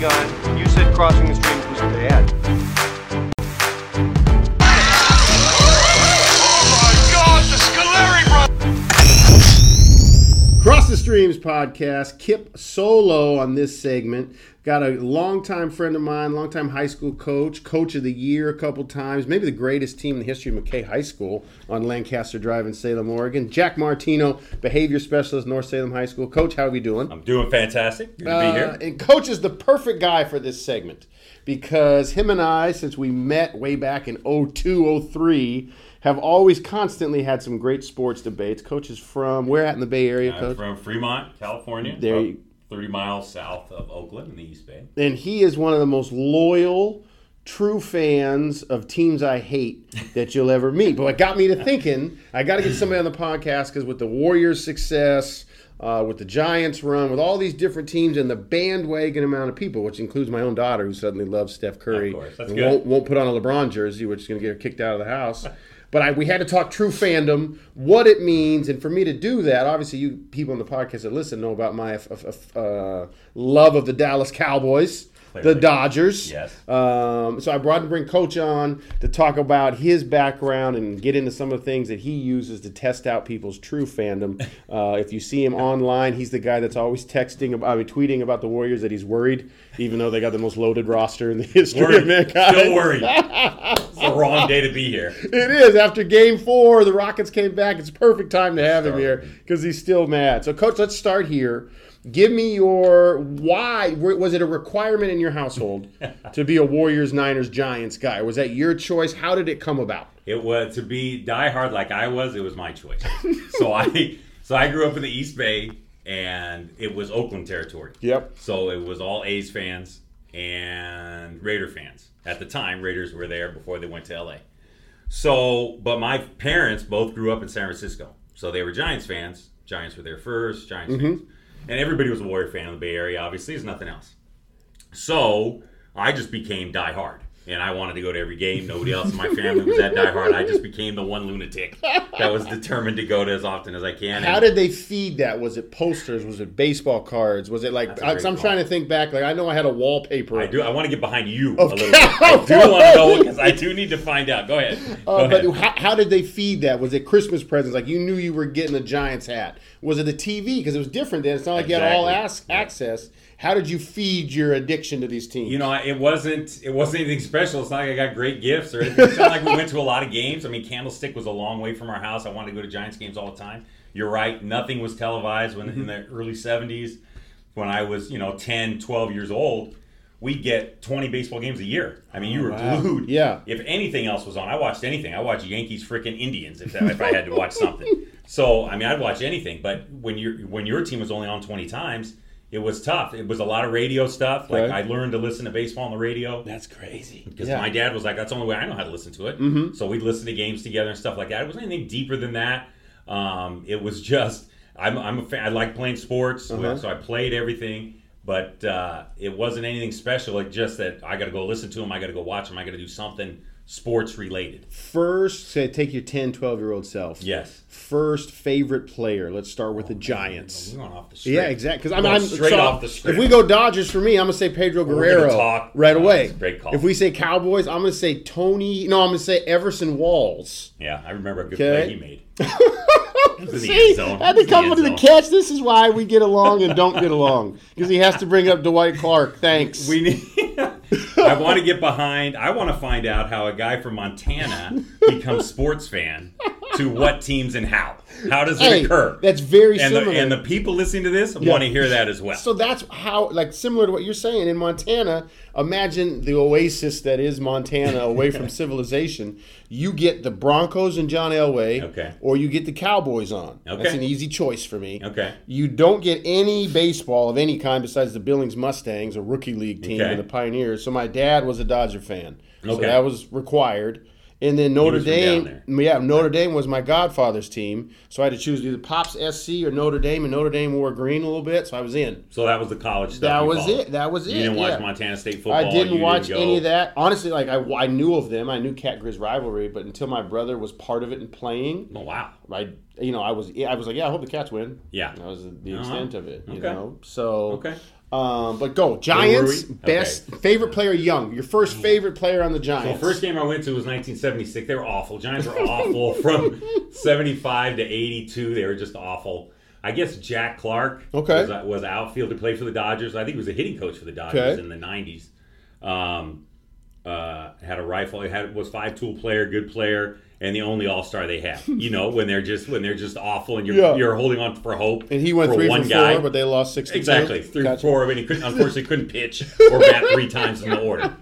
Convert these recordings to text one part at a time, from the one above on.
Gun. You said crossing the streams was bad. Streams podcast, Kip Solo on this segment. Got a longtime friend of mine, longtime high school coach, coach of the year a couple times, maybe the greatest team in the history of McKay High School on Lancaster Drive in Salem, Oregon. Jack Martino, behavior specialist, North Salem High School. Coach, how are we doing? I'm doing fantastic. Good to Uh, be here. and Coach is the perfect guy for this segment because him and I, since we met way back in 02, 03, have always constantly had some great sports debates. Coach is from where at in the Bay Area, I'm Coach? from Fremont, California. There about you- 30 miles south of Oakland in the East Bay. and he is one of the most loyal, true fans of teams I hate that you'll ever meet. But what got me to thinking, I got to get somebody on the podcast because with the Warriors' success, uh, with the Giants' run, with all these different teams, and the bandwagon amount of people, which includes my own daughter who suddenly loves Steph Curry, Of course, that's and good. won't won't put on a LeBron jersey, which is going to get her kicked out of the house. But I, we had to talk true fandom, what it means, and for me to do that, obviously, you people on the podcast that listen know about my f- f- uh, love of the Dallas Cowboys, the Dodgers. Yes. Um, so I brought to bring Coach on to talk about his background and get into some of the things that he uses to test out people's true fandom. Uh, if you see him online, he's the guy that's always texting about, I mean, tweeting about the Warriors that he's worried, even though they got the most loaded roster in the history of Worried. mankind. Still worried. it's the wrong day to be here. It is. After game four, the Rockets came back. It's a perfect time to have him here because he's still mad. So, Coach, let's start here. Give me your why. Was it a requirement in your household to be a Warriors, Niners, Giants guy? Was that your choice? How did it come about? It was to be diehard like I was. It was my choice. so I, so I grew up in the East Bay, and it was Oakland territory. Yep. So it was all A's fans and Raider fans. At the time, Raiders were there before they went to LA. So, but my parents both grew up in San Francisco. So they were Giants fans. Giants were there first, Giants mm-hmm. fans. And everybody was a Warrior fan in the Bay Area, obviously, there's nothing else. So I just became diehard. And I wanted to go to every game. Nobody else in my family was that diehard. I just became the one lunatic that was determined to go to as often as I can. How And- did they feed that? Was it posters? Was it baseball cards? Was it like? I'm call. trying to think back. Like I know I had a wallpaper. I do. I want to get behind you Okay. a little bit. I do want to know because I do need to find out. Go ahead. Go Uh, ahead. but how, how did they feed that? Was it Christmas presents? Like you knew you were getting a Giants hat? Was it the TV? Because it was different then. It's not like you had all as- Yeah. access. How did you feed your addiction to these teams? You know, it wasn't it wasn't anything special. It's not like I got great gifts or anything. It's not like we went to a lot of games. I mean, Candlestick was a long way from our house. I wanted to go to Giants games all the time. You're right. Nothing was televised when in mm-hmm. the early 70s when I was, you know, 10, 12 years old. We'd get 20 baseball games a year. I mean, you oh, were wow. glued. Yeah. If anything else was on, I watched anything. I watched Yankees freaking Indians if, if I had to watch something. So, I mean, I'd watch anything. But when your when your team was only on 20 times, it was tough. It was a lot of radio stuff. Like Right. I learned to listen to baseball on the radio That's crazy. because Yeah. my dad was like, "That's the only way I know how to listen to it." Mm-hmm. So we'd listen to games together and stuff like that. It wasn't anything deeper than that. Um, it was just I'm, I'm a fan. I like playing sports, Uh-huh. so I played everything. But uh, it wasn't anything special. It just that I got to go listen to them. I got to go watch them. I got to do something sports related. First, say, take your 10, 12 year old self. Yes. First favorite player. Let's start with the oh, Giants. We're going off the. Yeah, exactly. Because I'm, I'm straight so off the script. If we go Dodgers for me, I'm gonna say Pedro Guerrero talk- right Oh, away. great call. If we say Cowboys, I'm gonna say Tony. No, I'm gonna say Everson Walls. yeah, I remember a good Okay. play he made. See, had to come to the catch. This is why we get along and don't get along because he has to bring up Dwight Clark. Thanks. We need. I want to get behind. I want to find out how a guy from Montana becomes sports fan to what teams and how. How does it hey, occur? that's very and the, similar. and the people listening to this want to hear that as well. So that's how, like, similar to what you're saying in Montana. Imagine the oasis that is Montana, away from civilization. You get the Broncos and John Elway, Okay. or you get the Cowboys on. Okay. That's an easy choice for me. Okay. You don't get any baseball of any kind besides the Billings Mustangs, a rookie league team, Okay. and the Pioneers. So my dad was a Dodger fan, so Okay. that was required. And then Notre was from down Dame, yeah, Notre Dame was my godfather's team, so I had to choose either Pops SC or Notre Dame, and Notre Dame wore green a little bit, so I was in. so that was the college stuff. That you was followed. it. That was it. You didn't watch. Montana State football. I didn't you watch go- any of that. Honestly, like I, I knew of them. I knew Cat Grizz rivalry, but until my brother was part of it and playing, Oh wow. I you know I was I was like yeah I hope the Cats win. Yeah. That was the Uh-huh. extent of it. You Okay. know. So Okay. Um, but go Giants. Best Okay. favorite player, Young. Your first favorite player on the The Giants. first game I went to was 1976. They were awful. Giants were awful from 75 to 82. They were just awful. I guess Jack Clark Okay. was, was outfielder, played for the Dodgers. I think he was a hitting coach for the Dodgers Okay. in the 90s. Um, uh, had a rifle. He had was five tool player, good player, and the only All Star they have. You know when they're just when they're just awful and you're Yeah. you're holding on for hope. and he went for three one for guy. four, but they lost six. Exactly, three Gotcha. four. I mean, he couldn't, unfortunately couldn't pitch or bat three times in the order.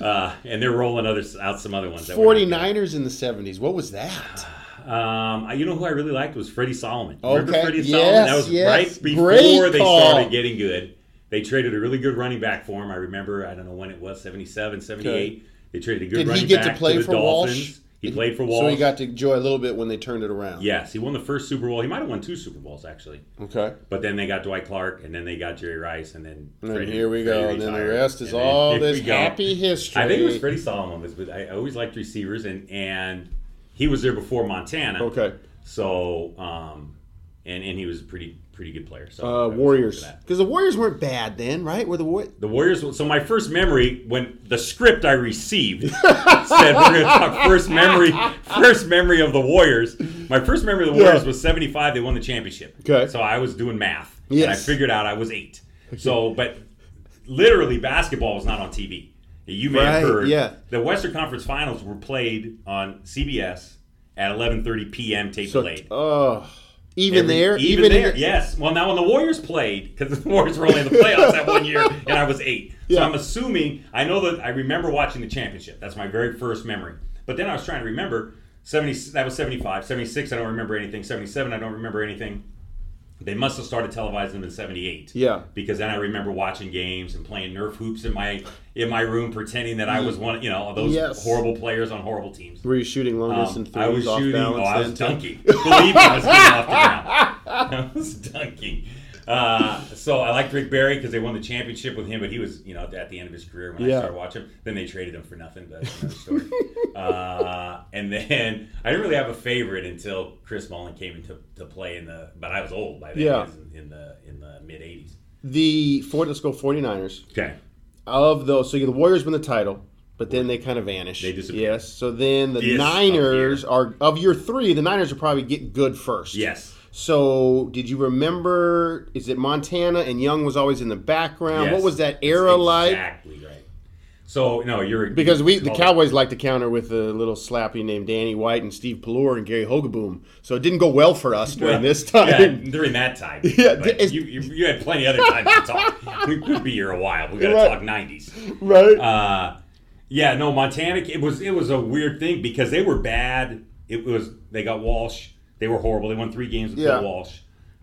Uh, and they're rolling others out some other ones. that were not good. 49ers in the 70s. What was that? Um, I- you know who I really liked was Freddie Solomon. Remember Okay, Freddie yes, Solomon? That was yes. right before Great they call. started getting good. They traded a really good running back for him. I remember, I don't know when it was, 77, 78. They traded a good Did he running get to back play the for Dolphins. Walsh? He played for Walsh. So he got to enjoy a little bit when they turned it around. Yes, he won the first Super Bowl. He might have won two Super Bowls, actually. Okay. But then they got Dwight Clark, and then they got Jerry Rice, and then And Freddie- here we Freddie go. And then the rest is And all this happy history. I think it was Freddie Solomon. But I always liked receivers, and and he was there before Montana. Okay. So, um, and and he was pretty pretty good player. So Uh, Warriors. Because the Warriors weren't bad then, right? Were the War- The Warriors. So my first memory when the script I received said we're going to talk first memory, first memory of the Warriors. My first memory of the Yeah. Warriors was '75. They won the championship. Okay. So I was doing math, and I figured out I was eight. So, but literally, basketball was not on TV. You may Right, have heard. yeah. The Western Conference Finals were played on CBS at 11:30 p.m. tape So, delayed. oh, even Every- there, even, in there, the- yes. Well, now when the Warriors played, because the Warriors were only in the playoffs that one year, and I was eight, so I'm assuming I know that I remember watching the championship. That's my very first memory. But then I was trying to remember 70. That was 75, 76. I don't remember anything. 77. I don't remember anything. They must have started televising them in '78. Yeah. because then I remember watching games and playing Nerf hoops in my in my room, pretending that I was one, you know, those Yes. horrible players on horrible teams. Were you shooting long Um, distance threes I was off shooting. balance Oh, I was dunking. Believe me, I was getting off the ground. I was dunking. Uh, so I liked Rick Barry because they won the championship with him, but he was, you know, at the end of his career when Yeah. I started watching. him. Then they traded him for nothing. But that's another story. uh, and then I didn't really have a favorite until Chris Mullin came into to play in the. But I was old by then. Yeah. In, in the in the mid '80s. The four, let's go 49ers. Okay. Of those, so the Warriors win the title, but then they kind of vanish. They disappear. Yes. So then the Niners are of your three. The Niners will probably get good first. Yes. So did you remember? Is it Montana and Young was always in the background? Yes. What was that era like? Exactly right. So no, you're Because we the Cowboys like to counter with a little slappy named Danny White and Steve Pelluer and Gary Hogeboom. So it didn't go well for us during Well, this time. Yeah, during that time. Yeah, you, you, you had plenty other time to talk. We could be here a while. We got to Right. talk '90s. Right. Uh, yeah, no, Montana. It was it was a weird thing because they were bad. It was they got Walsh. They were horrible. They won three games with Yeah. Bill Walsh.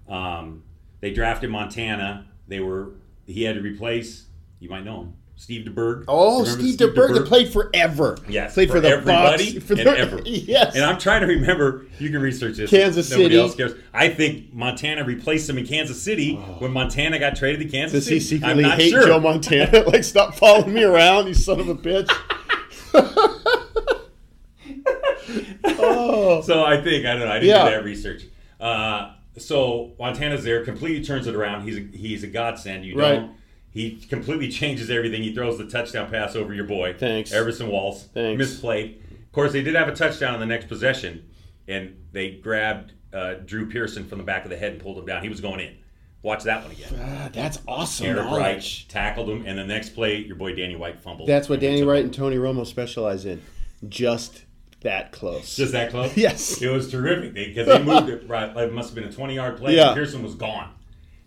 Um, they drafted Montana. They were he had to replace. You might know him, Steve DeBerg. oh, Remember Steve DeBerg that played forever. Yes, played for, for the everybody Bucks, for and the- ever. Yes. And I'm trying to remember. You can research this. Kansas Nobody City. else cares. I think Montana replaced him in Kansas City when Montana got traded to Kansas Does he City. secretly I'm not hate sure. Joe Montana? like, stop following me around, you son of a bitch. Oh, So I think I don't know. I didn't Yeah. do that research. Uh, so Montana's there, completely turns it around. He's a, he's a godsend. You Right. don't. He completely changes everything. He throws the touchdown pass over your boy, Thanks. Everson Walls. Thanks. Misplayed. Of course, they did have a touchdown on the next possession, and they grabbed uh, Drew Pearson from the back of the head and pulled him down. He was going in. Watch that one again. Ah, that's awesome Eric knowledge. Wright tackled him, and the next play, your boy Danny White fumbled. That's what Danny Wright and Tony Romo specialize in. Just that close. Just that close? Yes. It was terrific because they moved it right. It must have been a 20 yard play. Yeah. And Pearson was gone.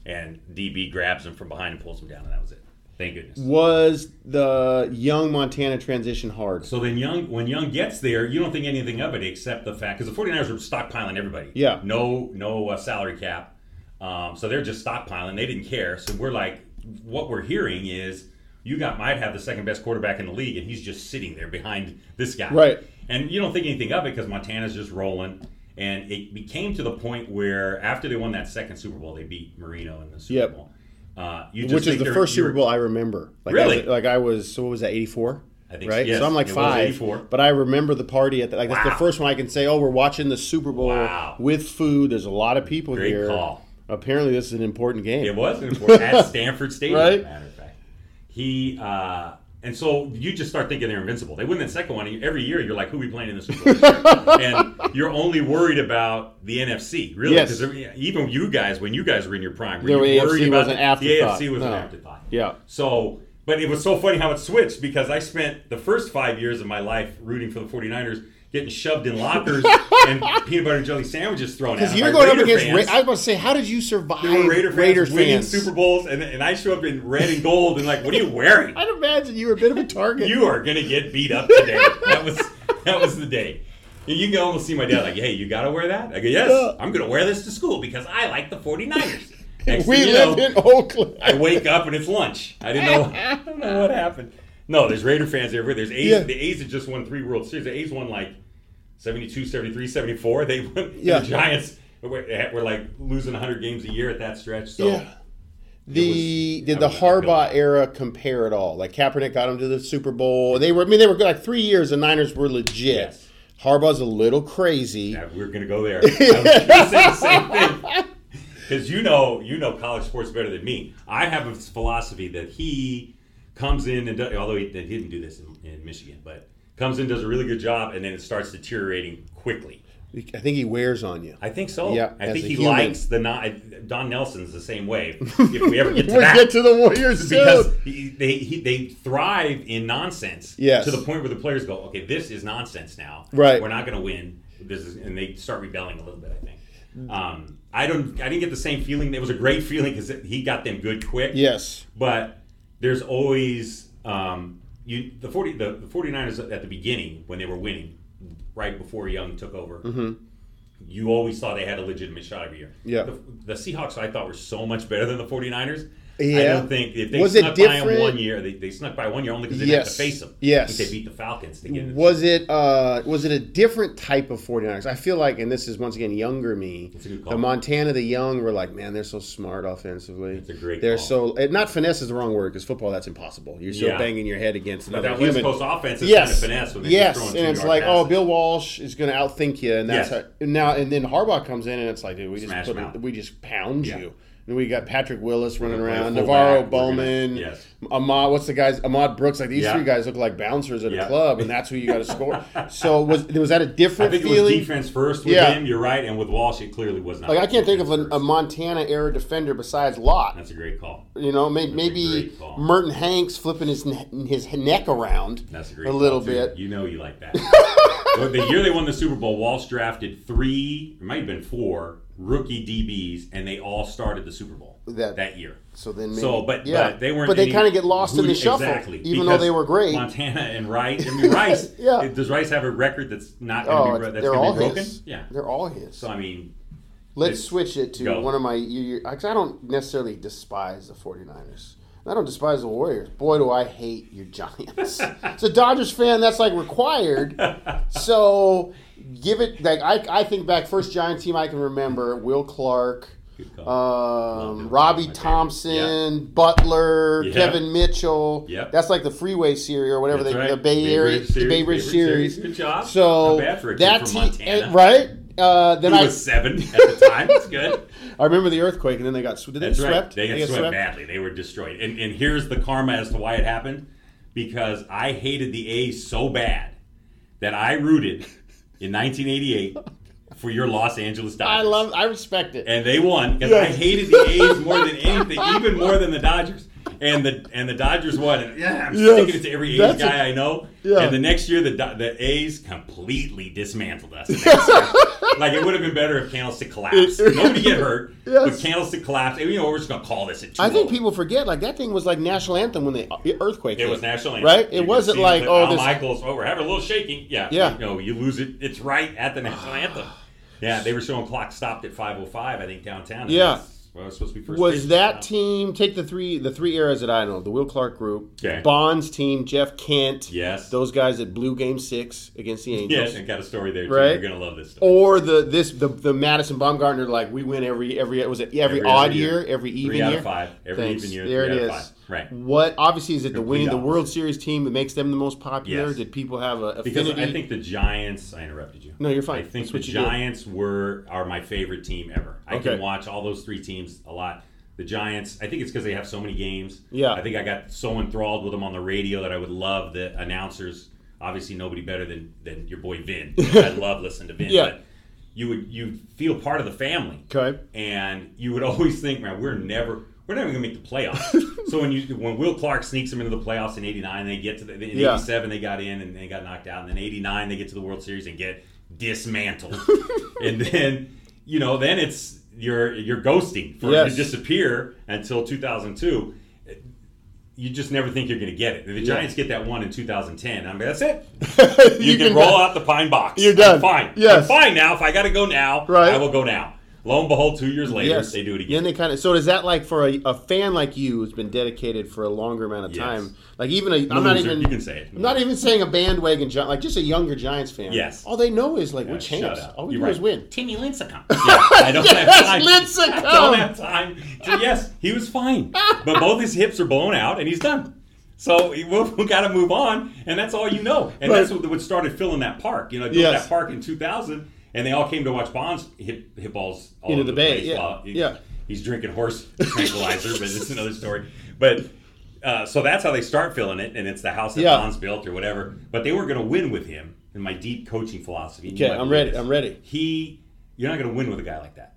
And DB grabs him from behind and pulls him down, and that was it. Thank goodness. Was the young Montana transition hard? So then, Young, when Young gets there, you don't think anything of it except the fact because the 49ers were stockpiling everybody. Yeah. No, no uh, salary cap. Um, so they're just stockpiling. They didn't care. So we're like, what we're hearing is you got might have the second best quarterback in the league, and he's just sitting there behind this guy. Right. And you don't think anything of it because Montana's just rolling. And it became to the point where after they won that second Super Bowl, they beat Marino in the Super Yep. Bowl. Uh, you just Which is the first Super Bowl I remember. Like Really? I was, like I was. So what was that? Eighty four. I think right. so, yes, so I'm like five. But I remember the party at the, like that's the first one I can say. Oh, we're watching the Super Bowl Wow. with food. There's a lot of people Great here. call. Apparently, this is an important game. It was an important at Stanford Stadium. Right. Matter of fact, he uh, and so you just start thinking they're invincible. They win that second one and every year. You're like, who are we playing in the Super Bowl? and you're only worried about the NFC, really, Yes. even you guys, when you guys were in your prime, were The you AFC worried about was an the- afterthought. The AFC was No. an afterthought. Yeah. So, but it was so funny how it switched because I spent the first five years of my life rooting for the 49ers, getting shoved in lockers and peanut butter and jelly sandwiches thrown at Because you're going up against. fans. Ra- I was about to say, how did you survive? There were Raider fans Raiders winning fans? Super Bowls, and, and I show up in red and gold, and like, what are you wearing? I'd imagine you were a bit of a target. You are gonna get beat up today. that was that was the day. You can almost see my dad like, hey, you gotta wear that? I go, yes, I'm gonna wear this to school because I like the 49ers. Next we live know, in Oakland. I wake up and it's lunch. I didn't know. I don't know what happened. No, there's Raider fans everywhere. There's A's. Yeah. The A's have just won three World Series. The A's won like 72, 73, 74. They won. Yeah. The Giants were, were like losing 100 games a year at that stretch. So Yeah. The was- did the Harbaugh era compare at all? Like Kaepernick got them to the Super Bowl. They were. I mean, they were good. Like three years. The Niners were legit. Yes. Harbaugh's a little crazy. Yeah, we're gonna go there. I was gonna say the. Because you know, you know college sports better than me. I have a philosophy that he comes in and does, although he, he didn't do this in, in Michigan, but comes in does a really good job, and then it starts deteriorating quickly. I think he wears on you. I think so. Yeah, I think he human. likes the non. Don Nelson's the same way. If we ever get to We'll that, get to the Warriors because he, they he, they thrive in nonsense. Yes. To the point where the players go, okay, this is nonsense now. Right. We're not going to win. This is, and they start rebelling a little bit. I think. Um, I don't. I didn't get the same feeling. It was a great feeling because he got them good quick. Yes. But there's always um, you the 40 the, the 49ers at the beginning when they were winning right before Young took over. You always thought they had a legitimate shot every year. Mm-hmm. Yeah. The, the Seahawks I thought were so much better than the 49ers. I don't think if they Was it snuck by different? one year, they, they snuck by one year only because they didn't have to face them. Yes. They beat the Falcons to get. Was it uh, was it a different type of 49ers? I feel like, and this is once again younger me. A good call. The Montana, the young were like, man, they're so smart offensively. It's a great They're call. so not finesse is the wrong word because football that's impossible. You're still Yeah. banging your head against but another that West human. Coast offense is yes, kind of finesse when yes, and it's like, oh. Bill Walsh is going to outthink you, and that's Yes. how, now. And then Harbaugh comes in, and it's like, dude, we just put we just pound Yeah. you. And we got Patrick Willis running gonna play a around. NaVorro gonna- Bowman, yes. Ahmad. What's the guys? Ahmad Brooks. Like these Yeah. three guys look like bouncers at a club, and that's who you got to score. So was was that a different I think it was defense first with Yeah. him. You're right, and with Walsh, it clearly was not. Like I can't think of a. Montana era defender besides Lott. That's a great call. You know, maybe, maybe. Merton Hanks flipping his his neck around That's a great a little bit. You know you like that. The year they won the Super Bowl, Walsh drafted three, it might have been four rookie DBs, and they all started the Super Bowl That- that, year. So then, maybe, So, but yeah, but they weren't. But they kind of get lost in the shuffle, exactly, even though they were great. Montana and Rice. I mean, Rice. Yeah. Does Rice have a record that's not oh, going to be bro- that's going all to be broken? his. Yeah. they're all his. So I mean, Let's switch it to go. one of my. You, you, I don't necessarily despise the 49ers. I don't despise the Warriors. Boy, do I hate your Giants. As a Dodgers fan, that's like required. So give it like I, I think back first Giant team I can remember: Will Clark, Good call. Loved um. Robbie. Thompson, Butler, Yeah. Kevin Mitchell. Yep. That's like the Freeway Series or whatever they, right. the Bay Bay Area, Bridge the Series, Bay Bridge Bay Bridge Series. Series. Good job. So Not bad for a that team, Montana. right? Uh, then he I was seven at the time. That's good. I remember the earthquake, and then they got did they That's get right. swept? They got get swept, badly. They were destroyed. And, and here's the karma as to why it happened. Because I hated the A's so bad that I rooted in 1988 for your Los Angeles Dodgers. I love. I respect it. and they won because Yes. I hated the A's more than anything, even more than the Dodgers. And the and the Dodgers won. And yeah, I'm Yes. sticking it to every A's guy I know. Yeah. And the next year, the the A's completely dismantled us. the next year. like it would have been better if Candlestick collapsed. Nobody get hurt, Yes. but Candlestick collapsed. And, you know, we're just gonna call this a. I think 2-0. people forget like that thing was like national anthem when the earthquake. It hit. was national anthem. right? It could wasn't like oh Al this. Michaels. Oh, we're having a little shaking. Yeah, Yeah. You know, you lose it. It's right at the national anthem. Yeah, they were showing clock stopped at 5:05. I think downtown. and Yeah. Well, was supposed to be first. Was base. that team take the three the three eras that I know the Will Clark group, Okay. Bonds team, Jeff Kent, Yes. those guys that blew Game Six against the Angels, Yes, I got a story there. Too. Right? You're gonna love this story. or the this the the Madison Bumgarner like we win every every was it every, Every odd year, year. every even Three out year of five. Every Thanks. even year. There three it out is. of five. Right. What obviously is it the winning the. World Series team that makes them the most popular? Yes. Did people have a Because? I think the Giants. I interrupted you. No, you're fine. I think That's the you do. Giants were are my favorite team ever. I Okay. can watch all those three teams a lot. The Giants. I think it's because they have so many games. Yeah. I think I got so enthralled with them on the radio that I would love the announcers. Obviously, nobody better than than your boy Vin. I love listening to Vin. Yeah. But you would you feel part of the family. Okay. And you would always think, man, we're never. We're not even to make the playoffs. so when you when Will Clark sneaks them into the playoffs in '89, they get to the in Yeah. '87 they got in and they got knocked out, and then '89 they get to the World Series and get dismantled, and then you know then it's you're you're ghosting for Yes. to disappear until 2002. You just never think you're going to get it. The Giants get that one in 2010. I mean, that's it. You, can, can- roll out the pine box. You're done. I'm fine. Yes. I'm fine now. If I got to go now, Right. I will go now. Lo and behold, two years later, Yes, they do it again. and they kind of. So is that like for a, a fan like you who's been dedicated for a longer amount of Yes. time? Like even a, I'm not even. you can say it. I'm not even saying a bandwagon, Gi- like just a younger Giants fan. Yes. All they know is like Yeah, we're champs. All we You're do right. is win. Timmy Lincecum. Yeah, I don't have Yes, time. Lincecum. I don't have time. So yes, he was fine, but both his hips are blown out, and he's done. So we have got to move on, and that's all you know. And that's what, what started filling that park. You know, built Yes. that park in 2000, and they all came to watch Bonds hit, hit balls all Into over the bay, yeah, he- yeah. He's drinking horse tranquilizer, but it's another story. But uh, so that's how they start filling it, and it's the house that Yeah. Bonds built or whatever. But they were going to win with him in my deep coaching philosophy. Okay, I'm ready. this. I'm ready. He, you're not going to win with a guy like that.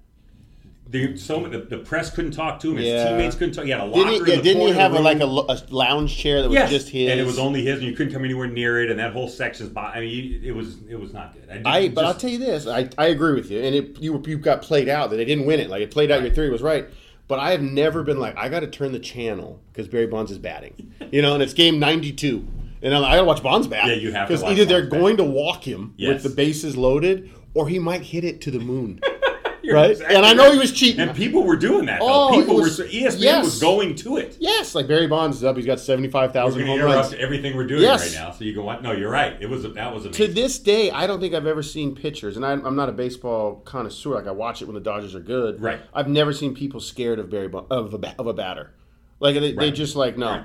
There, so the, the press couldn't talk to him. His Yeah. teammates couldn't talk. He had a locker Didn't he, yeah, the didn't he have the a, like a, a lounge chair that was Yes, just his? and it was only his, and you couldn't come anywhere near it. And that whole section's by. I mean, it was it was not good. didn't- I, but I'll tell you this, I, I agree with you, and it you you got played out that they didn't win it. Like it played out, your theory was right. But I have never been like I got to turn the channel because Barry Bonds is batting, you know, and it's game ninety two, and I'm like, I got to watch Bonds bat. Yeah, you have to because either they're Bonds bat. going to walk him Yes. with the bases loaded, or he might hit it to the moon. Right? exactly And I know he was cheating. And people were doing that. Oh, people was- were. ESPN yes. was going to it. yes, like Barry Bonds is up. He's got seventy five thousand home runs. everything we're doing Yes. right now, so you watch. No, you're right. It was that was a To this day, I don't think I've ever seen pitchers, and I, I'm not a baseball connoisseur. Like I watch it when the Dodgers are good. Right. I've never seen people scared of Barry Bon- of a of a batter. Like they, they just like no. Right.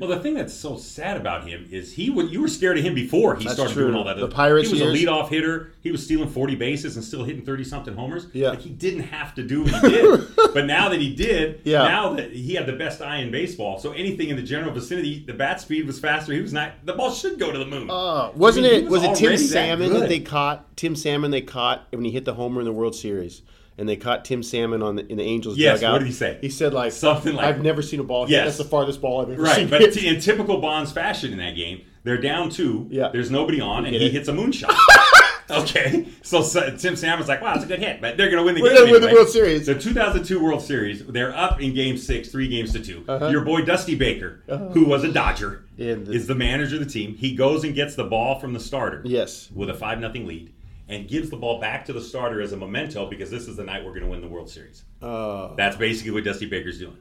Well, the thing that's so sad about him is he would you were scared of him before he That's started true. doing all that. The Pirates he was years. a leadoff hitter. He was stealing forty bases and still hitting thirty something homers. Yeah. like he didn't have to do what he did, but now that he did, Yeah. now that he had the best eye in baseball, so anything in the general vicinity, the bat speed was faster. He was not. The ball should go to the moon. uh, wasn't I mean, it? Was, it Tim already that Salmon that, they caught? Tim Salmon they caught when he hit the homer in the World Series, and they caught Tim Salmon on the, in the Angels Yes, dugout. what did he say? He said like Something like- I've never seen a ball. Yes. That's the farthest ball I've ever Right, seen. Right, but t- in typical Bonds fashion in that game, they're down two. Yeah. There's nobody on, and he it? hits a moonshot. okay, so, so Tim Salmon's like, "Wow, that's a good hit," but they're going to win the game. We're game. gonna win the. World Series. The 2002 World Series, they're up in Game Six, three games to 2 Uh-huh. Your boy Dusty Baker, who was a Dodger, the- is the manager of the team. He goes and gets the ball from the starter. Yes. with a five nothing lead. And gives the ball back to the starter as a memento because this is the night we're going to win the World Series. Uh, That's basically what Dusty Baker's doing.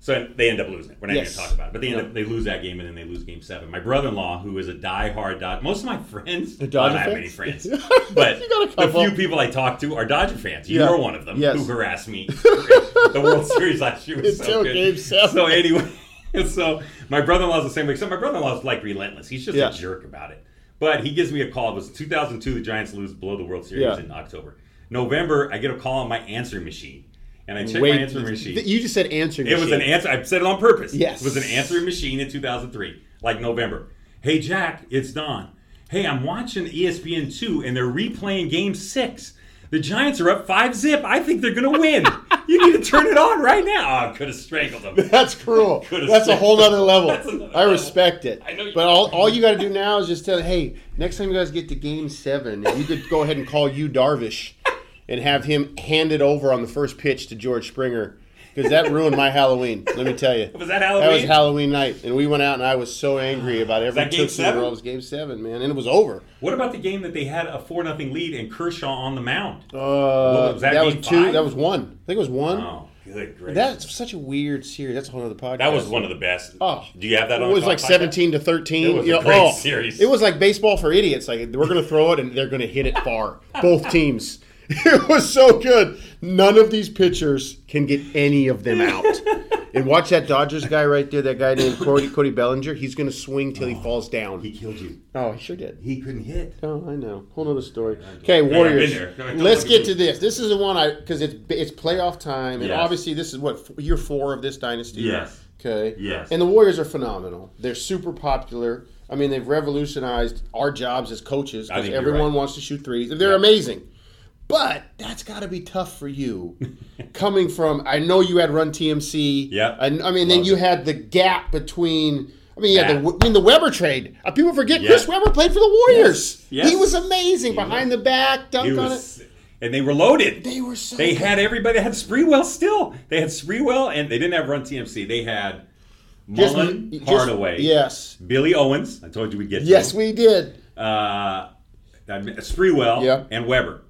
So they end up losing it. We're not Yes. going to talk about it, but they end up they lose that game and then they lose Game Seven. My brother-in-law, who is a die-hard Dodger, most of my friends The I Dodger don't have fans? any friends, but a the few people I talk to are Dodger fans. You Yeah. one of them Yes. who harassed me. the World Series last year was so Until good. Game Seven. So anyway, so my brother-in-law's the same way. So my brother-in-law's like relentless. He's just Yeah. a jerk about it. But he gives me a call. It was 2002. The Giants lose below the World Series Yeah. in October. November, I get a call on my answering machine, and I check wait, my answering machine. th- you just said answering. It was an answer. I said it on purpose. Yes. It was an answering machine in 2003, like November. Hey, Jack, it's Don. Hey, I'm watching ESPN 2, and they're replaying game six. The Giants are up five zip. I think they're going to win. You need to turn it on right now. Oh, I could have strangled them. That's cruel. That's a whole other level. That's another I level. respect it. I know you- but all, all you got to do now is just tell, hey, next time you guys get to Game Seven, you could go ahead and call you Darvish, and have him hand it over on the first pitch to George Springer, because that ruined my Halloween. Let me tell you. Was that Halloween? That was Halloween? Night, and we went out, and I was so angry about every that game seven? It was Game Seven, man, and it was over. What about the game that they had a 4 nothing lead and Kershaw on the mound? Uh, was that that was two. five? That was one. I think it was one. Oh, good gracious. That's such a weird series. That's a whole other podcast. that was one of the best. Oh. Do you have that on It was like podcast? seventeen to thirteen. It was you a great oh, series. It was like baseball for idiots. Like we're going to throw it and they're going to hit it far. Both teams. It was so good. None of these pitchers can get any of them out. And watch that Dodgers guy right there. That guy named Cody, Cody Bellinger. He's going to swing till he oh, falls down. He killed you. Oh, he sure did. He couldn't hit. Oh, I know. Whole other story. Okay, Warriors. been. Let's get to this. This is the one I because it's it's playoff time, and Yes. obviously this is what year four of this dynasty. Yes. Okay. Yes. And the Warriors are phenomenal. They're super popular. I mean, they've revolutionized our jobs as coaches I because think everyone right. wants to shoot threes. They're Yeah. amazing. But that's got to be tough for you, coming from. I know you had Run TMC. Yep. I, I mean, then you it. had the gap between. I mean, had the. Yeah. I mean, the Webber trade. Uh, people forget Yeah. Chris Webber played for the Warriors. Yes. Yes. He was amazing behind the back, dunk He on it. was, and they were loaded. They were so. They good. had everybody. They had Sprewell still. They had Sprewell, and they didn't have Run TMC. They had Mullin, just- Hardaway, Yes. Billy Owens. I told you we'd get. to Yes, him. we did. uh, Sprewell Yeah. and Webber.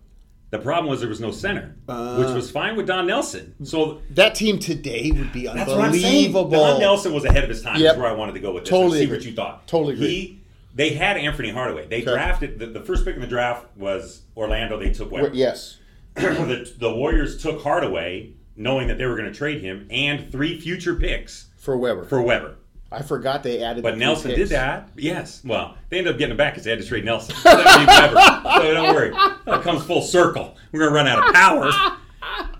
The problem was there was no center, Uh. which was fine with Don Nelson. So That team today would be that's what I'm saying. unbelievable. Don Nelson was ahead of his time. Yep. That's where I wanted to go with this. Totally see agree. what you thought. Totally agree. He, they had Anthony Hardaway. They Okay. drafted the, the first pick in the draft was Orlando. They took Webber. Yes. the, the Warriors took Hardaway, knowing that they were going to trade him, and three future picks For Webber. for Webber. I forgot they added. But three Nelson did that. Yes. Well, they ended up getting him back because they had to trade Nelson. That would be Webber. So don't worry. It comes full circle. We're gonna run out of power.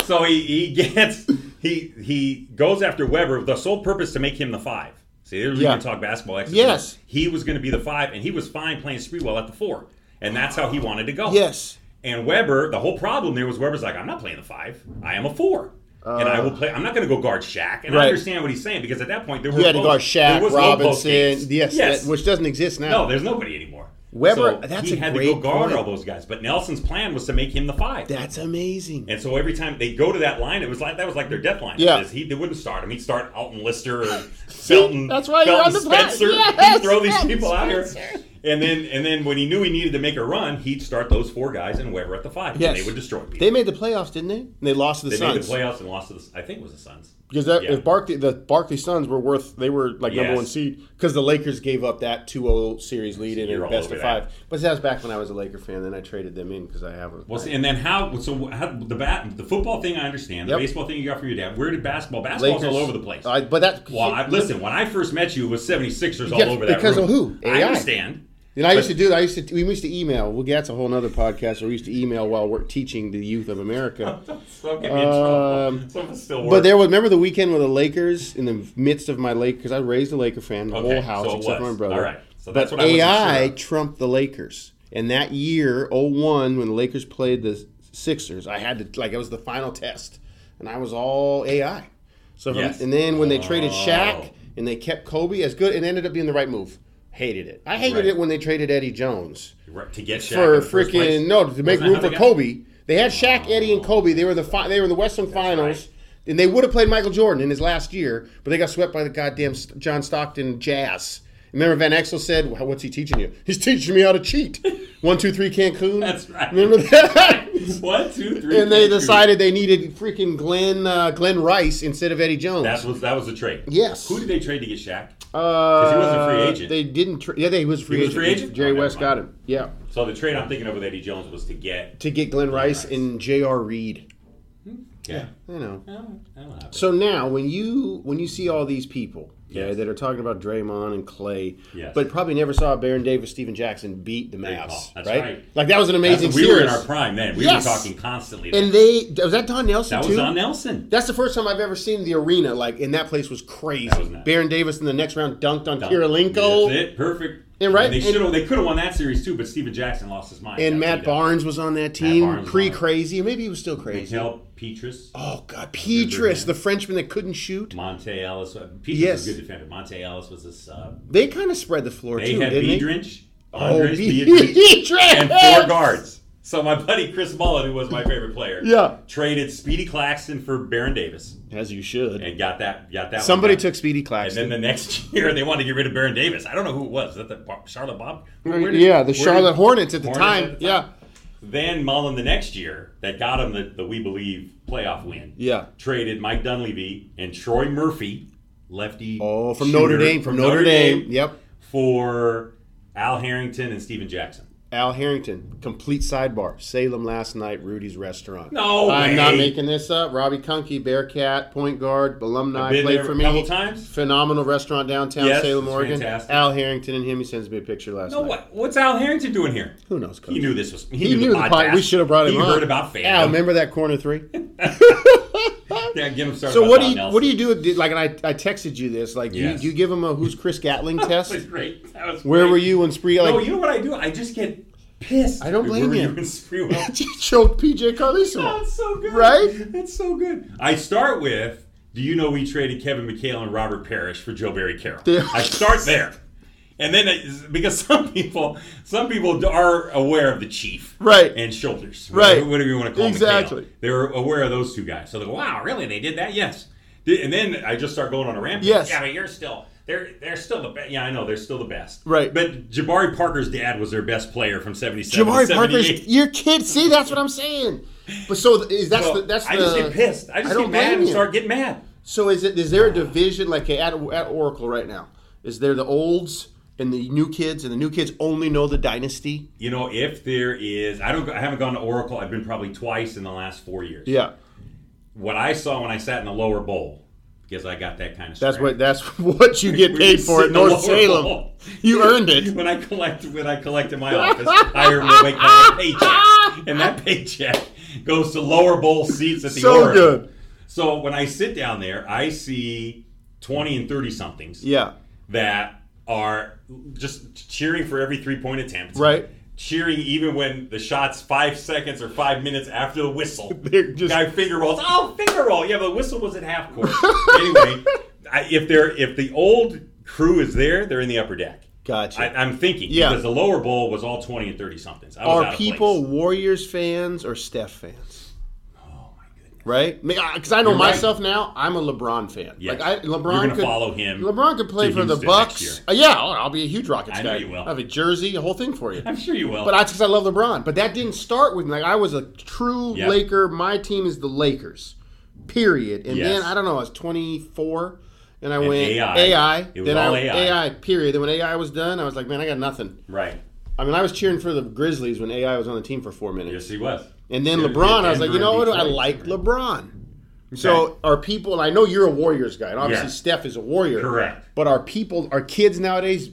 So he, he gets he he goes after Webber with the sole purpose to make him the five. See, there's Yeah. we can talk basketball. And Yes. He was going to be the five, and he was fine playing Sprewell at the four, and that's how he wanted to go. Yes. And Webber, the whole problem there was Webber's like, I'm not playing the five. I am a four. And I will play. I'm not going to go guard Shaq. And Uh. Right. I understand what he's saying because at that point there You was had to guard Shaq, Robinson. yes, yes. that- which doesn't exist now. no, there's nobody anymore. Webber- So that's he a had great to go guard point. all those guys. But Nelson's plan was to make him the five. That's amazing. And so every time they go to that line, it was like that was like their death line. Yeah. He they wouldn't start him. He'd start Alton Lister or Felton. that's why you're on the Spencer. Yes, throw these Felton people out here. And then and then when he knew he needed to make a run, he'd start those four guys and Webber at the five. Yes. And they would destroy people. They made the playoffs, didn't they? And they lost to the Suns. They made the playoffs and lost to the I think it was the Suns. Because that, Yeah. if Barkley, the Barkley Suns were worth, they were like number one seed. Because the Lakers gave up that 2-0 series lead in a best of that. five. But that was back when I was a Laker fan. Then I traded them in because I have a. Well, see, and then how? So how, the bat, the football thing, I understand. The Yep. baseball thing you got from your dad. Where did basketball? Basketball's Lakers- all over the place. I- but that. well, I, listen. When I first met you, it was 76ers all over that because room. of who? I AI. understand. And I used to do. I used to. We used to email. Well, that's a whole other podcast. Where we used to email while we're teaching the youth of America. Don't get me in trouble. Um, Some of us still. But there was remember the weekend with the Lakers in the midst of my Lake because I raised a Laker fan, the Okay, whole house so except for was. my brother. All right, so that's but what I AI sure trumped the Lakers, and that year, 01, when the Lakers played the Sixers, I had to like it was the final test, and I was all AI. So from- Yes. and then when they traded Oh. Shaq and they kept Kobe as good, it ended up being the right move. Hated it. I hated Right. it when they traded Eddie Jones Right, to get Shaq for in the first place. freaking no to make room for Kobe. They had Shaq, oh. Eddie, and Kobe. They were the fi- they were in the Western Finals, right. and they would have played Michael Jordan in his last year, but they got swept by the goddamn John Stockton Jazz. Remember Van Exel said, "Wha- "What's he teaching you? He's teaching me how to cheat." One, two, three, Cancun. That's right. Remember that? One, two, three. and they decided they needed freaking Glen uh, Glen Rice instead of Eddie Jones. that was that was the trade. Yes. Who did they trade to get Shaq? because he wasn't a free agent. They didn't. Tra- yeah, they, he was a free He was agent. free agent? Jerry Oh, West got him. Yeah, So the trade I'm thinking of with Eddie Jones was to get. to get Glen Rice Rice. and J.R. Reid. Yeah. I know. So now, when you when you see all these people Yes. that are talking about Draymond and Klay, Yes. but probably never saw Baron Davis, Stephen Jackson beat the Mavs. That's right? right. Like that was an amazing That's- we were in our prime then. We Yes. were talking constantly. and they was that Don Nelson that too. was Don Nelson. That's the first time I've ever seen the arena like, and that place was crazy. Was. Baron Davis in the next round dunked on That's Kirilenko, it. Perfect. And right- they should. They could have won that series too, but Stephen Jackson lost his mind. and Matt what he did. Barnes was on that team, pre crazy, maybe he was still crazy. Mickael Pietrus, Oh God, Pietrus, the Frenchman that couldn't shoot. Monta Ellis. uh, Pietrus Yes. was a good defender. Monta Ellis was a sub. They kind of spread the floor They too, had didn't they? Biedrins, Oh, Andris Biedrins, Biedrins! and four guards. So my buddy Chris Mullin, who was my favorite player, Yeah. traded Speedy Claxton for Baron Davis As you should. and got that. Got that. Somebody took Speedy Claxton, And then the next year, they wanted to get rid of Baron Davis. I don't know who it was. Is that the Charlotte Bob? Did- uh, yeah, the Charlotte did- Hornets at the Hornets time. at the Yeah. Then Mullin the next year, that got him the, the We Believe playoff win. Yeah. Traded Mike Dunleavy and Troy Murphy, lefty. Oh, from shooter Notre Dame. From, Notre, Dame. Yep. For Al Harrington and Stephen Jackson. Al Harrington, complete sidebar. Salem last night, Rudy's restaurant. No I'm way. not making this up. Robbie Kunke, Bearcat, point guard, alumni, I've been played there for a me. couple times. Phenomenal restaurant downtown Yes, Salem, Oregon. fantastic. Al Harrington and him, he sends me a picture last No, night. what? What's Al Harrington doing here? Who knows, coach? He knew this was. He, He knew, knew the, the pod. podcast. We should have brought him he on. heard about fandom. Al, remember that corner three? Yeah, get him started. So what do you Nelson. what do you do? Did, like, and I, I texted you this. Like, do, you, do you give him a who's Chris Gatling That test? was great. That was Where great. were you when Spree? Like, no, you know what I do? I just get pissed. I don't Where blame were you. you choked PJ Carlesimo. Oh, it's so good. Right? It's so good. I start with Do you know we traded Kevin McHale and Robert Parish for Joe Barry Carroll? I start there. And then it- because some people some people are aware of the chief. Right. And shoulders. Right. Whatever you want to call them. Exactly. McHale. They're aware of those two guys. So they go, wow, really? They did that? Yes. And then I just start going on a rampage. Yes. Yeah, but you're still they're they're still the best. Yeah, I know they're still the best. Right. But Jabari Parker's dad was their best player from '77 to Jabari 78. Parker's your kid. See, that's what I'm saying. But so is that's So the that's I the. just get pissed. I just don't get mad and start getting mad. So is it is there a division like at at Oracle right now? Is there the olds and the new kids, and the new kids only know the dynasty? You know, if there is, I don't, I haven't gone to Oracle. I've been probably twice in the last four years. Yeah, What I saw when I sat in the lower bowl, because I got that kind of. that's what that's what you get paid for at North Salem. bowl. You earned it. when I collect when I collect in my office, I earn my paycheck, and that paycheck goes to lower bowl seats at the So Oracle. good. So when I sit down there, I see twenty and thirty somethings. Yeah, that are just cheering for every three point attempt. Right. Cheering even when the shot's five seconds or five minutes after the whistle. They're just- Guy finger rolls. Oh, finger roll. Yeah, but the whistle was at half court. anyway, I, if they're if the old crew is there, they're in the upper deck. gotcha. I, I'm thinking Yeah. because the lower bowl was all twenty and thirty somethings. I was out Are people. Warriors fans or Steph fans? Right? Because I know You're right. myself now. I'm a LeBron fan. Yes. Like I, LeBron could follow him LeBron could play for the Houston next Bucks. Uh, yeah, I'll be a huge Rockets I guy. know you will. I have a jersey, a whole thing for you. I'm sure you will. But that's because I love LeBron. But that didn't start with me. Like I was a true Yep. Laker. My team is the Lakers. Period. And Yes. then I don't know. I was 24, and I And went AI. It was then I, AI. Period. Then when AI was done, I was like, man, I got nothing. right. I mean, I was cheering for the Grizzlies when AI was on the team for four minutes. Yes, he was. And then Yeah, LeBron, I was like, you know what? I like LeBron. So are people? And I know you're a Warriors guy, and obviously Yeah. Steph is a Warrior. Correct. But are people, are kids nowadays,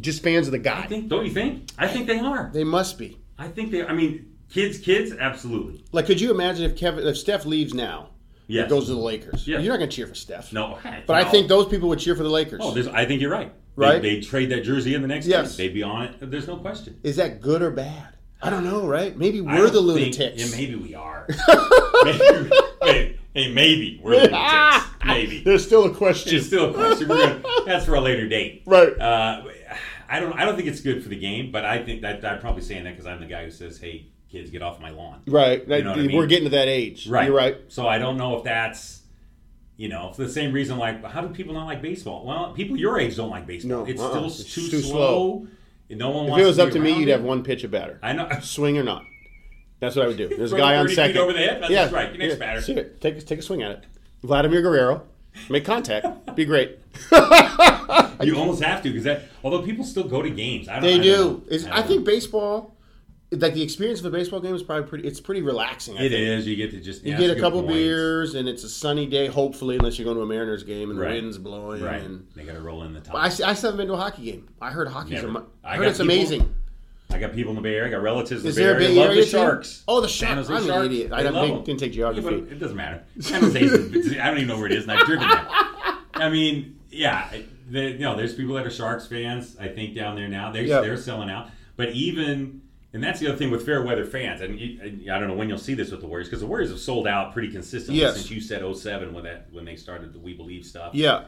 just fans of the guy? I think. Don't you think? I think they are. they must be. I think they. I mean, kids, kids, absolutely. Like, could you imagine if Kevin, if Steph leaves now, Yes. and goes to the Lakers? Yeah. You're not going to cheer for Steph. No, But I think those people would cheer for the Lakers. Oh, I think you're right. Right? They, they trade that jersey in the next Yes. game. They'd be on it. There's no question. is that good or bad? I don't know, right? Maybe we're the think- lunatics. yeah, maybe we are. maybe, wait, hey, maybe we're the lunatics. Maybe. There's still a question. It's still a question. Gonna, that's for a later date. Right. Uh, I don't. I don't think it's good for the game, but I think that I'm probably saying that because I'm the guy who says, "Hey, kids, get off my lawn." right. That- know what I mean? We're getting to that age. Right. You're right. So I don't know if that's, you know, for the same reason. Like, how do people not like baseball? Well, people your age don't like baseball. No, it's uh-uh. still It's too, too slow. No one If it was up to me, you'd have one pitch of batter. I know. Swing or not. That's what I would do. There's a guy on 30 feet second. over the head? That's yeah, right. Next yeah. batter. See it. Take, take a swing at it. Vladimir Guerrero. Make contact. Be great. You almost have to because that. Although people still go to games, I don't. They I don't do. It's, I I don't think know. baseball, like the experience of a baseball game is probably pretty. It's pretty relaxing. I it is. You get to just You get a couple point. beers and it's a sunny day. Hopefully, unless you're going to a Mariners game and Right. the wind's blowing. Right. And They got to roll in the top. I, I still haven't been to a hockey game. I heard hockey's. Ama- I I heard it's people- amazing. I got people in the Bay Area. I got relatives in Is the Bay there Area. Bay Love Area the? Sharks. Oh, the Sharks. I'm an Sharks. idiot. I They love didn't take geography. but it doesn't matter. San Jose. I don't even know where it is, and I've driven there. I mean, yeah, the, you know, there's people that are Sharks fans. I think down there now they Yeah. they're selling out. But even and that's the other thing with fair weather fans. And you, and I don't know when you'll see this with the Warriors because the Warriors have sold out pretty consistently Yes. since you said 07 when that when they started the We Believe stuff. Yeah.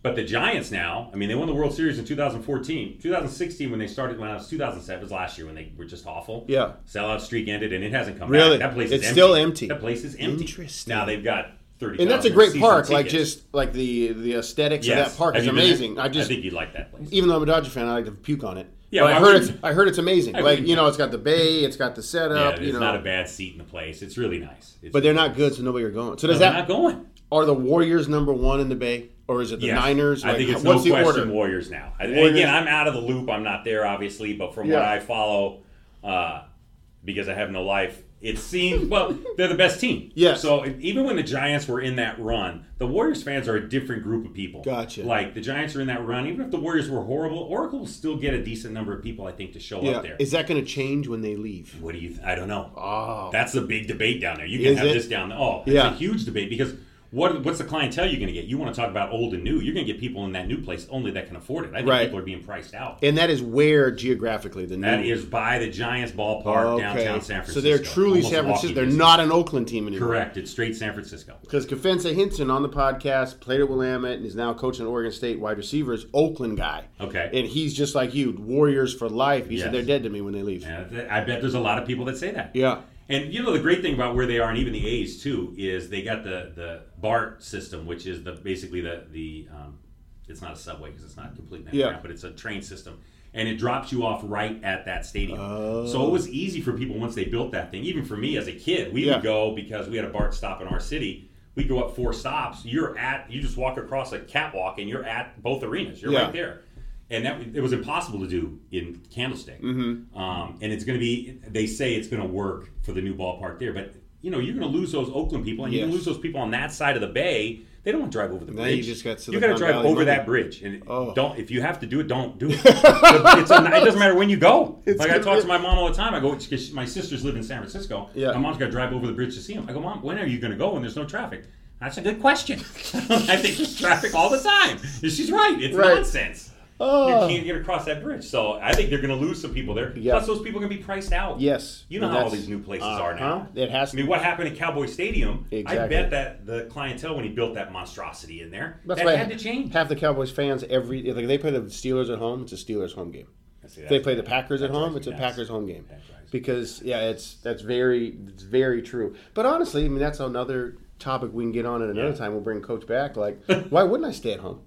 But the Giants now, I mean, they won the World Series in 2014. 2016, when they started, when I was 2007, was last year when they were just awful. Yeah. Sellout streak ended, and it hasn't come Really? back. That place It's is still empty. That place is empty. Interesting. Now they've got 30. And that's a great park. Like just like the the aesthetics yes. of that park Have is you been there? amazing. I just I think you'd like that place. even though I'm a Dodger fan, I like to puke on it. Yeah, But I heard it's I heard it's amazing. I like you know, it's got the bay, it's got the setup. Yeah, it's you know, not a bad seat in the place. It's really nice. It's but they're not good, so nobody are going. So does No, that not going. are the Warriors number one in the bay, or is it the Yes. Niners? I think it's what's no the question order? Warriors now. Warriors- Again, I'm out of the loop. I'm not there, obviously, but from what I follow, uh, because I have no life. It seems well they're the best team. Yes. So even when the Giants were in that run, the Warriors fans are a different group of people. Gotcha. Like the Giants are in that run. Even if the Warriors were horrible, Oracle will still get a decent number of people, I think, to show Yeah. up there. Is that going to change when they leave? What do you? I don't know. Oh. That's a big debate down there. You can Is have it? this down there. Oh, it's Yeah. a huge debate because what what's the clientele you're going to get? You want to talk about old and new. You're going to get people in that new place only that can afford it. I think Right. people are being priced out. And that is where geographically the That new is by the Giants ballpark downtown San Francisco. So they're truly San Francisco. They're distance. not an Oakland team anymore. correct. It's straight San Francisco. Because Kefense Hynson on the podcast played at Willamette and is now coaching Oregon State wide receivers, Oakland guy. Okay. And he's just like you, Warriors for life. He Yes. said they're dead to me when they leave. And I bet there's a lot of people that say that. Yeah. And you know the great thing about where they are, and even the A's too, is they got the the BART system, which is the basically the the um, it's not a subway because it's not completely Yeah. but it's a train system, and it drops you off right at that stadium. Oh. So it was easy for people once they built that thing. Even for me as a kid, we Yeah. would go because we had a BART stop in our city. We go up four stops. You're at you just walk across a catwalk and you're at both arenas. You're Yeah. right there. And that it was impossible to do in Candlestick. Mm-hmm. Um, and it's going to be. They say it's going to work for the new ballpark there, but you know you're going to lose those Oakland people, and you're going to lose those people on that side of the bay. They don't want to drive over the Now bridge. you just got you got to drive Valley over that bridge, and Oh. don't. If you have to do it, don't do it. it's a, it doesn't matter when you go. It's like I talk be- to my mom all the time. I go, because my sisters live in San Francisco. Yeah. My mom's got to drive over the bridge to see them. I go, Mom, when are you going to go when there's no traffic? That's a good question. I think there's traffic all the time. And she's right. It's Right. nonsense. Oh. You can't get across that bridge. So I think they're going to lose some people there. Yeah. Plus, those people are going to be priced out. Yes. You know And how all these new places are now. Uh-huh. It has I mean, what happened at Cowboy Stadium? Exactly. I bet that the clientele when he built that monstrosity in there, That's that had to change. Half the Cowboys fans every like they play the Steelers at home, it's a Steelers home game. See, they play the Packers at home, it's a. Packers home game. That drives me Because yeah, it's that's very it's very true. But honestly, I mean that's another topic we can get on at another Yeah. time. We'll bring Coach back. Like, why wouldn't I stay at home?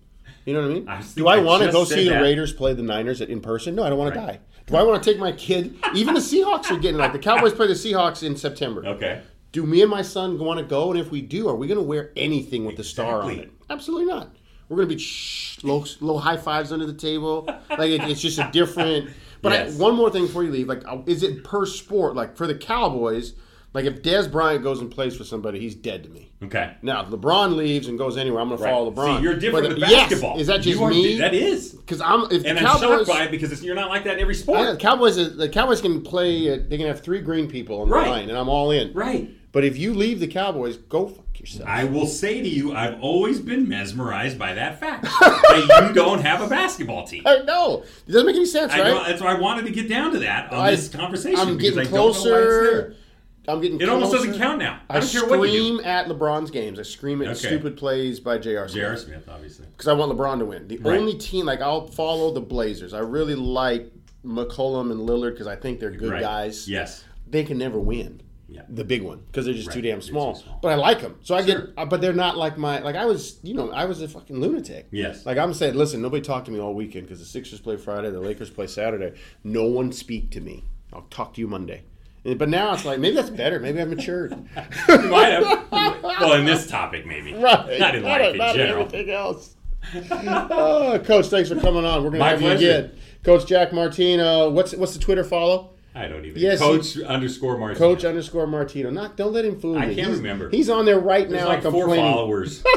You know what I mean? I Do I want to go see the. Raiders play the Niners in person? No, I don't want to die. Do I want to take my kid? Even the Seahawks are getting like the Cowboys play the Seahawks in September. Okay. Do me and my son want to go? And if we do, are we going to wear anything with the star on it? Absolutely not. We're going to be shh, low, low high fives under the table. Like it, it's just a different. But Yes. I, one more thing before you leave, like, is it per sport? Like for the Cowboys, like if Dez Bryant goes and plays for somebody, he's dead to me. Okay. Now if LeBron leaves and goes anywhere, I'm going to follow LeBron. See, you're different But, with yes, basketball. is that just are me? That is. Because I'm if And the I'm Cowboys. shocked by it because it's, you're not like that in every sport. Yeah, the Cowboys, the Cowboys can play. Uh, they can have three green people on the Right. line, and I'm all in. Right. But if you leave the Cowboys, go fuck yourself. I will say to you, I've always been mesmerized by that fact that you don't have a basketball team. I know. It doesn't make any sense, I right? know, that's why I wanted to get down to that on I- this conversation. I'm getting I don't know why it's there. closer. I'm getting It almost doesn't count now. I I, don't care what you scream at LeBron's games. I scream at Okay. stupid plays by J.R. J.R. Smith Smith, obviously. because I want LeBron to win. The Right. only team like I'll follow the Blazers. I really like McCollum and Lillard because I think they're good Right. guys. Yes. They can never win. Yeah. The big one because they're just too damn small. small. But I like them, so I Sure. get. uh, But they're not like my like I was. You know, I was a fucking lunatic. Yes. Like I'm saying, listen, nobody talked to me all weekend because the Sixers play Friday, the Lakers play Saturday. No one speak to me. I'll talk to you Monday. But now it's like maybe that's better. Maybe I've matured. Might have. well, in this topic, maybe. right. Not in life in not general. everything else. oh, Coach, thanks for coming on. We're gonna My have pleasure. you again. Coach Jack Martino. What's what's the Twitter follow? I don't even. Yes, Coach underscore Martino. Coach underscore Martino. Not don't let him fool you. I can't He's- remember. He's on there right There's now like four followers.